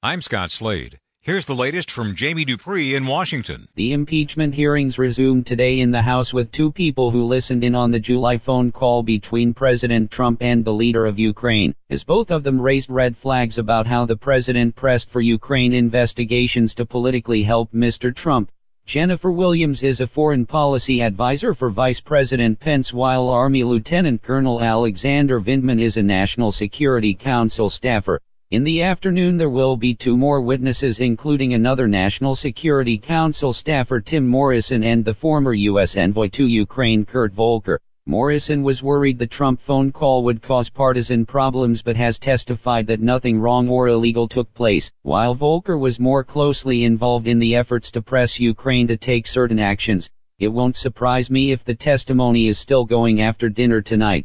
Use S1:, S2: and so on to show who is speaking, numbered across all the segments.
S1: I'm Scott Slade. Here's the latest from Jamie Dupree in Washington.
S2: The impeachment hearings resumed today in the House with two people who listened in on the July phone call between President Trump and the leader of Ukraine, as both of them raised red flags about how the president pressed for Ukraine investigations to politically help Mr. Trump. Jennifer Williams is a foreign policy advisor for Vice President Pence, while Army Lieutenant Colonel Alexander Vindman is a National Security Council staffer. In the afternoon there will be two more witnesses including another National Security Council staffer Tim Morrison and the former U.S. envoy to Ukraine Kurt Volker. Morrison was worried the Trump phone call would cause partisan problems but has testified that nothing wrong or illegal took place, while Volker was more closely involved in the efforts to press Ukraine to take certain actions. It won't surprise me if the testimony is still going after dinner tonight.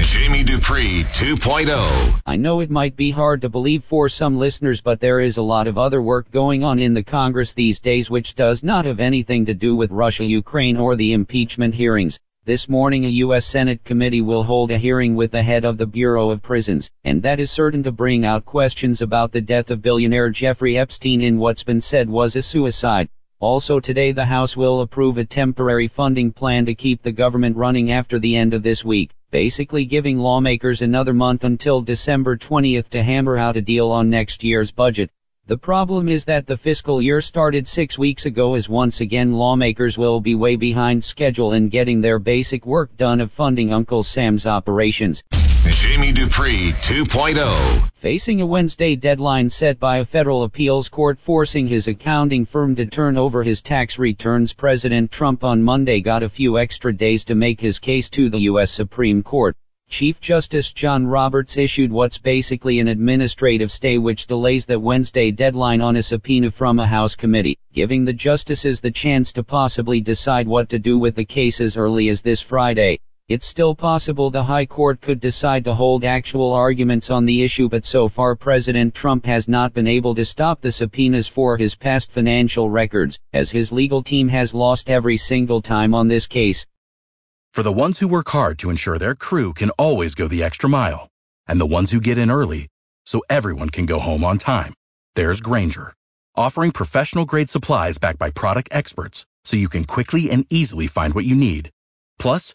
S3: Jamie Dupree 2.0.
S2: I know it might be hard to believe for some listeners, but there is a lot of other work going on in the Congress these days which does not have anything to do with Russia, Ukraine, or the impeachment hearings. This morning, a U.S. Senate committee will hold a hearing with the head of the Bureau of Prisons, and that is certain to bring out questions about the death of billionaire Jeffrey Epstein in what's been said was a suicide. Also today the House will approve a temporary funding plan to keep the government running after the end of this week, basically giving lawmakers another month until December 20th to hammer out a deal on next year's budget. The problem is that the fiscal year started six weeks ago as once again lawmakers will be way behind schedule in getting their basic work done of funding Uncle Sam's operations.
S3: Jamie Dupree 2.0.
S2: Facing a Wednesday deadline set by a federal appeals court forcing his accounting firm to turn over his tax returns, President Trump on Monday got a few extra days to make his case to the U.S. Supreme Court. Chief Justice John Roberts issued what's basically an administrative stay which delays the Wednesday deadline on a subpoena from a House committee, giving the justices the chance to possibly decide what to do with the case as early as this Friday. It's still possible the High Court could decide to hold actual arguments on the issue, but so far President Trump has not been able to stop the subpoenas for his past financial records, as his legal team has lost every single time on this case.
S4: For the ones who work hard to ensure their crew can always go the extra mile, and the ones who get in early so everyone can go home on time, there's Grainger, offering professional grade supplies backed by product experts so you can quickly and easily find what you need. Plus,